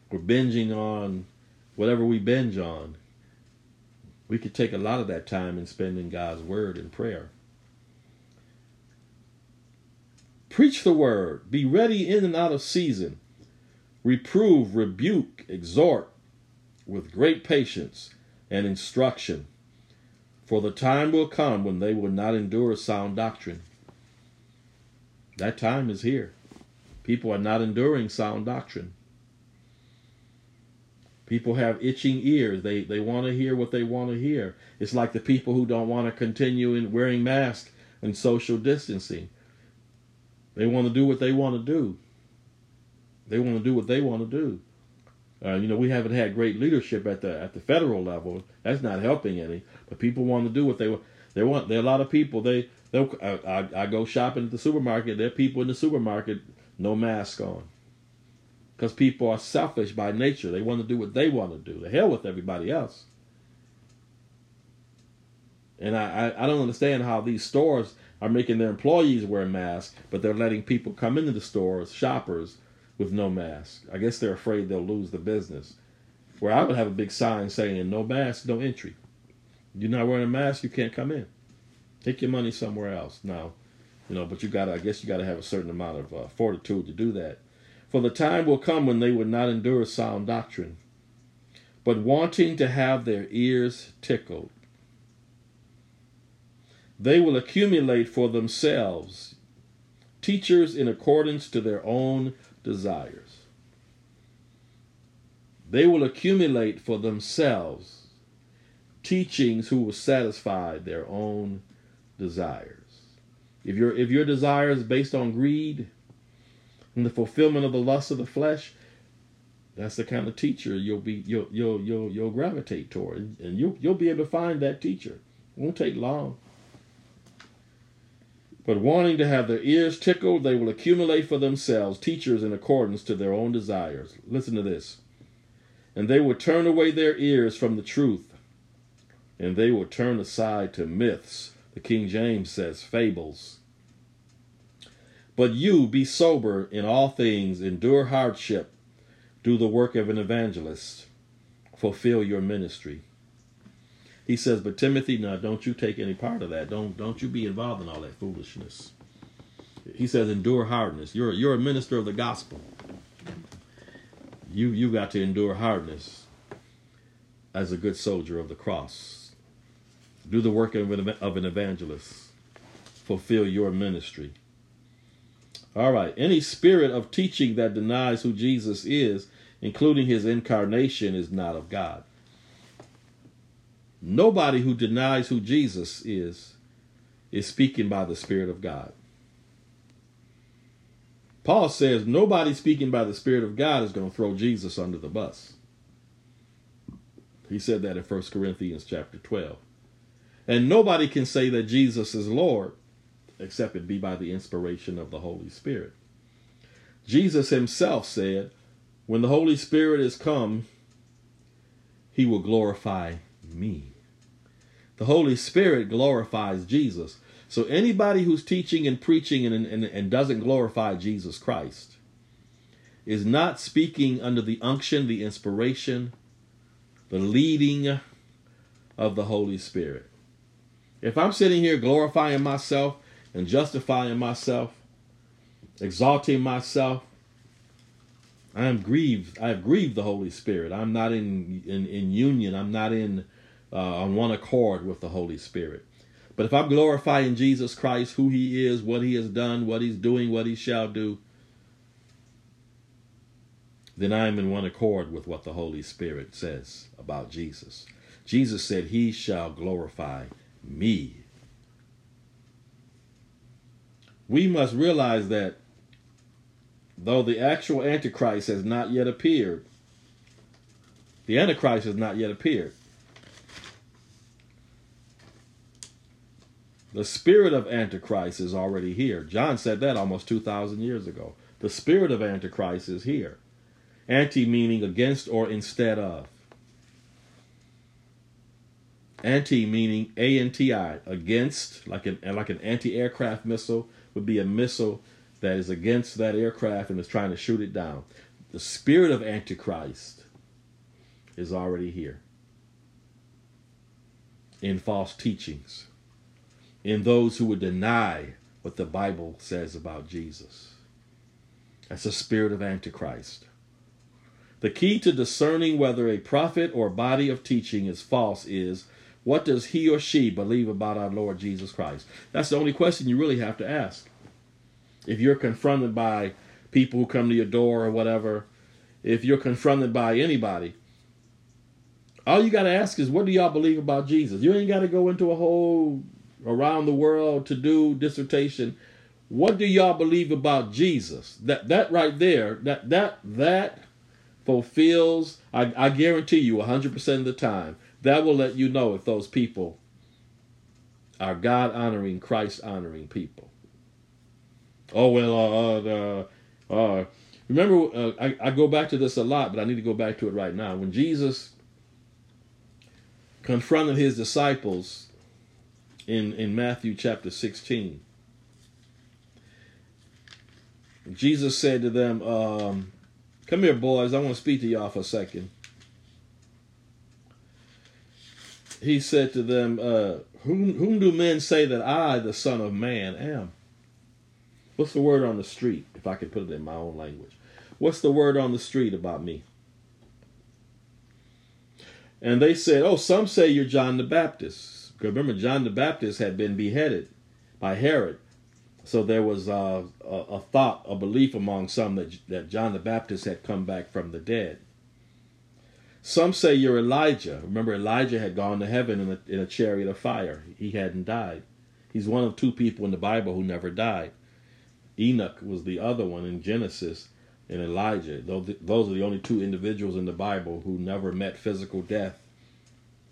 S1: or binging on whatever we binge on, we could take a lot of that time and spend in God's Word and prayer. Preach the word. Be ready in and out of season. Reprove, rebuke, exhort with great patience and instruction. For the time will come when they will not endure sound doctrine. That time is here. People are not enduring sound doctrine. People have itching ears. They they want to hear what they want to hear. It's like the people who don't want to continue in wearing masks and social distancing. They want to do what they want to do. They want to do what they want to do. Uh, you know, we haven't had great leadership at the at the federal level. That's not helping any. But people want to do what they want. They want. There are a lot of people. They they. I, I, I go shopping at the supermarket. There are people in the supermarket no mask on. Because people are selfish by nature. They want to do what they want to do. The hell with everybody else. And I, I, I don't understand how these stores are making their employees wear masks, but they're letting people come into the stores, shoppers, with no mask. I guess they're afraid they'll lose the business. Where I would have a big sign saying no mask, no entry. You're not wearing a mask, you can't come in. Take your money somewhere else. Now, you know, but you gotta, I guess you gotta have a certain amount of uh, fortitude to do that. For the time will come when they would not endure sound doctrine, but wanting to have their ears tickled they will accumulate for themselves teachers in accordance to their own desires. They will accumulate for themselves teachings who will satisfy their own desires. If your if your desire is based on greed and the fulfillment of the lust of the flesh, that's the kind of teacher you'll be you'll you'll you'll, you'll gravitate toward, and you'll you'll be able to find that teacher. It won't take long. But wanting to have their ears tickled, they will accumulate for themselves teachers in accordance to their own desires. Listen to this. And they will turn away their ears from the truth, and they will turn aside to myths. The King James says fables. But you be sober in all things, endure hardship, do the work of an evangelist, fulfill your ministry. He says, but Timothy, now don't you take any part of that. Don't don't you be involved in all that foolishness. He says, endure hardness. You're you're a minister of the gospel. You you got to endure hardness as a good soldier of the cross. Do the work of an, of an evangelist. Fulfill your ministry. All right. Any spirit of teaching that denies who Jesus is, including his incarnation, is not of God. Nobody who denies who Jesus is is speaking by the Spirit of God. Paul says nobody speaking by the Spirit of God is going to throw Jesus under the bus. He said that in 1 Corinthians chapter 12. And nobody can say that Jesus is Lord except it be by the inspiration of the Holy Spirit. Jesus himself said, When the Holy Spirit is come, he will glorify me. The Holy Spirit glorifies Jesus. So anybody who's teaching and preaching and, and, and doesn't glorify Jesus Christ is not speaking under the unction, the inspiration, the leading of the Holy Spirit. If I'm sitting here glorifying myself and justifying myself, exalting myself, I am grieved. I have grieved the Holy Spirit. I'm not in in, in union. I'm not in uh, on one accord with the Holy Spirit. But if I'm glorifying Jesus Christ, who He is, what He has done, what He's doing, what He shall do, then I am in one accord with what the Holy Spirit says about Jesus. Jesus said, He shall glorify me. We must realize that though the actual Antichrist has not yet appeared, the Antichrist has not yet appeared. The spirit of Antichrist is already here. John said that almost 2,000 years ago. The spirit of Antichrist is here. Anti meaning against or instead of. Anti meaning A N T I, against, like an like an anti-aircraft missile would be a missile that is against that aircraft and is trying to shoot it down. The spirit of Antichrist is already here in false teachings, in those who would deny what the Bible says about Jesus. That's the spirit of Antichrist. The key to discerning whether a prophet or body of teaching is false is what does he or she believe about our Lord Jesus Christ? That's the only question you really have to ask. If you're confronted by people who come to your door or whatever, if you're confronted by anybody, all you got to ask is, what do y'all believe about Jesus? You ain't got to go into a whole around the world to do dissertation. What do y'all believe about Jesus? That that right there, that that that fulfills. I, I guarantee you, 100% of the time, that will let you know if those people are God honoring, Christ honoring people. Oh well, uh, uh, uh remember, uh, I, I go back to this a lot, but I need to go back to it right now. When Jesus confronted his disciples in in Matthew chapter sixteen, Jesus said to them, um, "Come here, boys. I want to speak to y'all for a second he said to them, uh, whom, whom do men say that I, the Son of Man, am? What's the word on the street, if I could put it in my own language? What's the word on the street about me? And they said, Oh, some say you're John the Baptist. Remember, John the Baptist had been beheaded by Herod. So there was uh, a, a thought, a belief among some that, that John the Baptist had come back from the dead. Some say you're Elijah. Remember, Elijah had gone to heaven in a, in a chariot of fire. He hadn't died. He's one of two people in the Bible who never died. Enoch was the other one in Genesis, and Elijah. Those are the only two individuals in the Bible who never met physical death,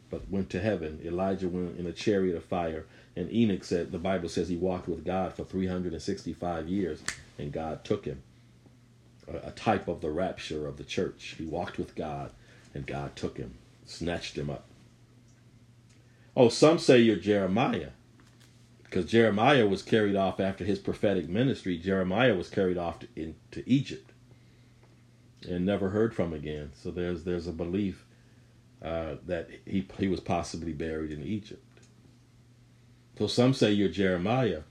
S1: but went to heaven. Elijah went in a chariot of fire, and Enoch said the Bible says he walked with God for 365 years, and God took him. A, a type of the rapture of the church. He walked with God and God took him, snatched him up. Oh, some say you're Jeremiah, because Jeremiah was carried off after his prophetic ministry. Jeremiah was carried off to, into Egypt and never heard from again. So there's there's a belief uh, that he he was possibly buried in Egypt. So some say you're Jeremiah,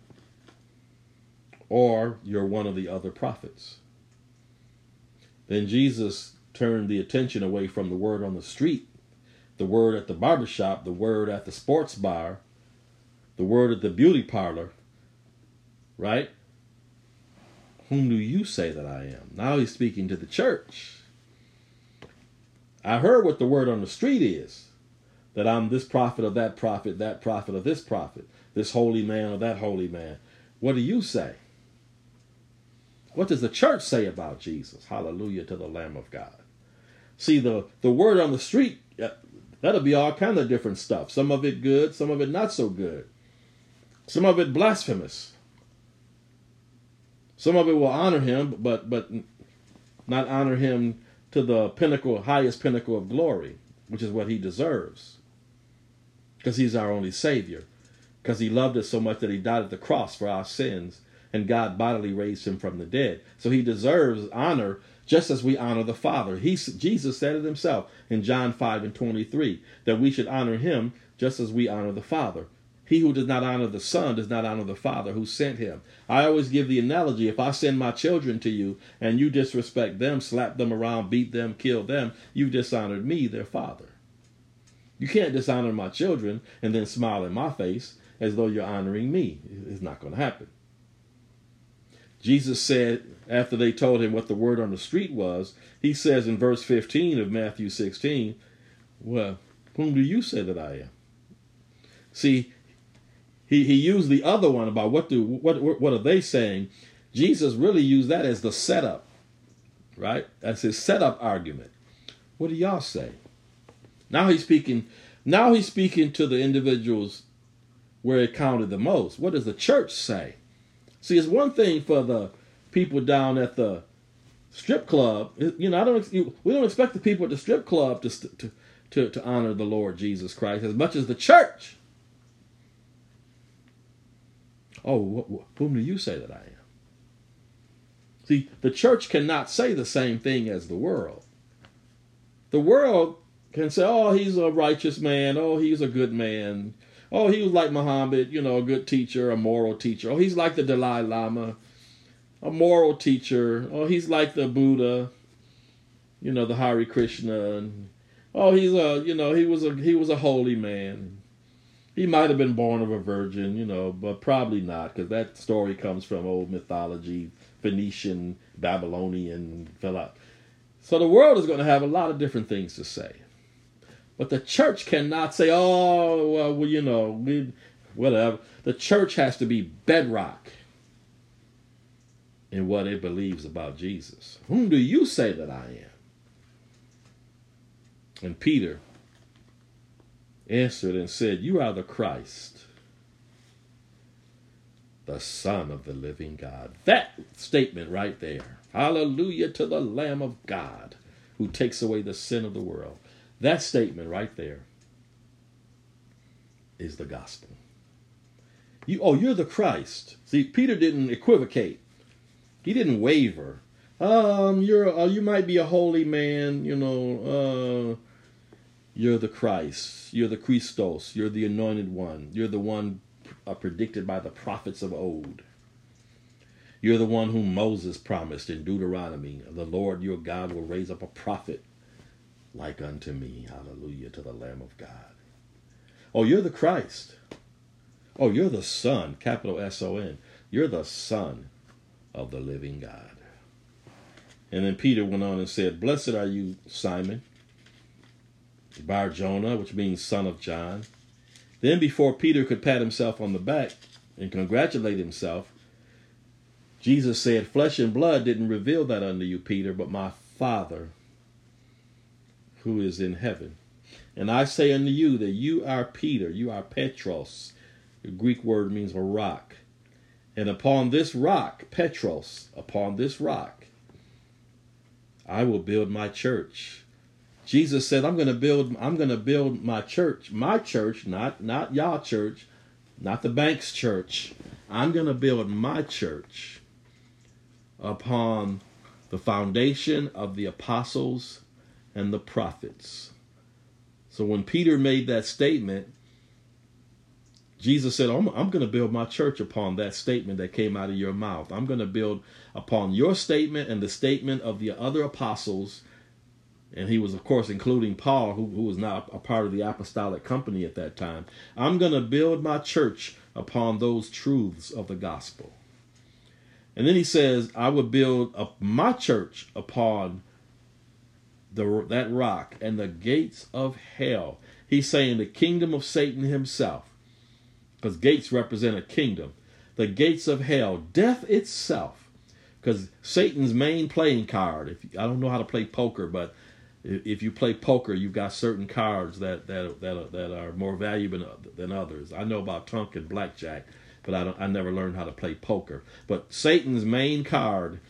S1: or you're one of the other prophets. Then Jesus turned the attention away from the word on the street, the word at the barbershop, the word at the sports bar, the word at the beauty parlor, right? Whom do you say that I am? Now he's speaking to the church. I heard what the word on the street is that I'm this prophet of that prophet, that prophet of this prophet, this holy man or that holy man. What do you say? What does the church say about Jesus? Hallelujah to the Lamb of God. See the the word on the street uh, that'll be all kind of different stuff. Some of it good, some of it not so good. Some of it blasphemous. Some of it will honor him, but but not honor him to the pinnacle, highest pinnacle of glory, which is what he deserves. because he's our only Savior, because he loved us so much that he died at the cross for our sins, and God bodily raised him from the dead. So he deserves honor just as we honor the Father. He, Jesus said it himself in John 5 and 23 that we should honor him just as we honor the Father. He who does not honor the Son does not honor the Father who sent him. I always give the analogy if I send my children to you and you disrespect them, slap them around, beat them, kill them, you dishonored me, their Father. You can't dishonor my children and then smile in my face as though you're honoring me. It's not going to happen. Jesus said, after they told him what the word on the street was, he says in verse 15 of Matthew 16, Well, whom do you say that I am? See, he, he used the other one about what do what what are they saying? Jesus really used that as the setup, right? That's his setup argument. What do y'all say? Now he's speaking. Now he's speaking to the individuals where it counted the most. What does the church say? See, it's one thing for the people down at the strip club. You know, I don't. We don't expect the people at the strip club to to to, to honor the Lord Jesus Christ as much as the church. Oh, whom do you say that I am? See, the church cannot say the same thing as the world. The world can say, oh, he's a righteous man. Oh, he's a good man. Oh, he was like Muhammad, you know, a good teacher, a moral teacher. Oh, he's like the Dalai Lama, a moral teacher. Oh, he's like the Buddha, you know, the Hare Krishna. Oh, he's a, you know, he was a he was a holy man. He might have been born of a virgin, you know, but probably not, because that story comes from old mythology, Phoenician, Babylonian, Philip. So the world is going to have a lot of different things to say. But the church cannot say, oh, well, you know, we, whatever. The church has to be bedrock in what it believes about Jesus. Whom do you say that I am? And Peter answered and said, You are the Christ, the Son of the living God. That statement right there. Hallelujah to the Lamb of God who takes away the sin of the world. That statement right there is the gospel. You, oh, you're the Christ. See, Peter didn't equivocate. He didn't waver. Um, you're, uh, you might be a holy man, you know, uh, you're the Christ. You're the Christos. You're the anointed one. You're the one uh, predicted by the prophets of old. You're the one whom Moses promised in Deuteronomy. The Lord your God will raise up a prophet like unto me. Hallelujah to the Lamb of God. Oh, you're the Christ. Oh, you're the Son, capital S O N. You're the Son of the living God. And then Peter went on and said, Blessed are you, Simon Bar Jonah, which means son of John. Then, before Peter could pat himself on the back and congratulate himself, Jesus said, Flesh and blood didn't reveal that unto you, Peter, but my Father who is in heaven. And I say unto you that you are Peter, you are Petros. The Greek word means a rock. And upon this rock, Petros, upon this rock, I will build my church Jesus said, "I'm going to build. I'm going to build my church. My church, not not y'all church, not the bank's church. I'm going to build my church upon the foundation of the apostles and the prophets." So when Peter made that statement, Jesus said, I'm, I'm going to build my church upon that statement that came out of your mouth. I'm going to build upon your statement and the statement of the other apostles and he was, of course, including Paul, who, who was not a part of the apostolic company at that time. I'm going to build my church upon those truths of the gospel. And then he says, I will build up my church upon the, that rock and the gates of hell. He's saying the kingdom of Satan himself, because gates represent a kingdom. The gates of hell, death itself, because Satan's main playing card. If I don't know how to play poker, but if you play poker, you've got certain cards that that that are, that are more valuable than others. I know about Tunk and blackjack, but I don't. I never learned how to play poker. But Satan's main card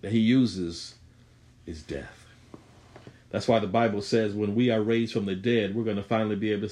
S1: that he uses is death. That's why the Bible says when we are raised from the dead, we're going to finally be able to say.